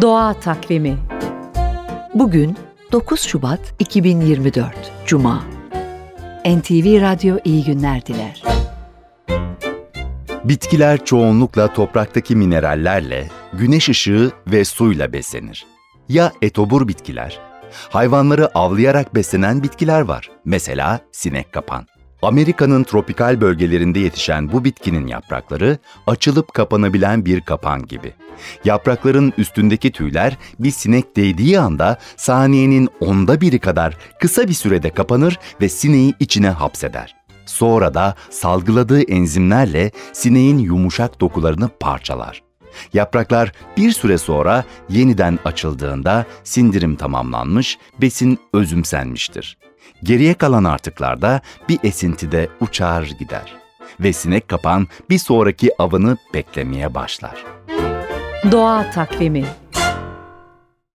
Doğa Takvimi Bugün 9 Şubat 2024 Cuma NTV Radyo iyi günler diler. Bitkiler çoğunlukla topraktaki minerallerle, güneş ışığı ve suyla beslenir. Ya etobur bitkiler? Hayvanları avlayarak beslenen bitkiler var. Mesela sinek kapan. Amerika'nın tropikal bölgelerinde yetişen bu bitkinin yaprakları açılıp kapanabilen bir kapan gibi. Yaprakların üstündeki tüyler bir sinek değdiği anda saniyenin onda biri kadar kısa bir sürede kapanır ve sineği içine hapseder. Sonra da salgıladığı enzimlerle sineğin yumuşak dokularını parçalar. Yapraklar bir süre sonra yeniden açıldığında sindirim tamamlanmış, besin özümsenmiştir. Geriye kalan artıklarda bir esintide uçar gider ve sinek kapan bir sonraki avını beklemeye başlar. Doğa Takvimi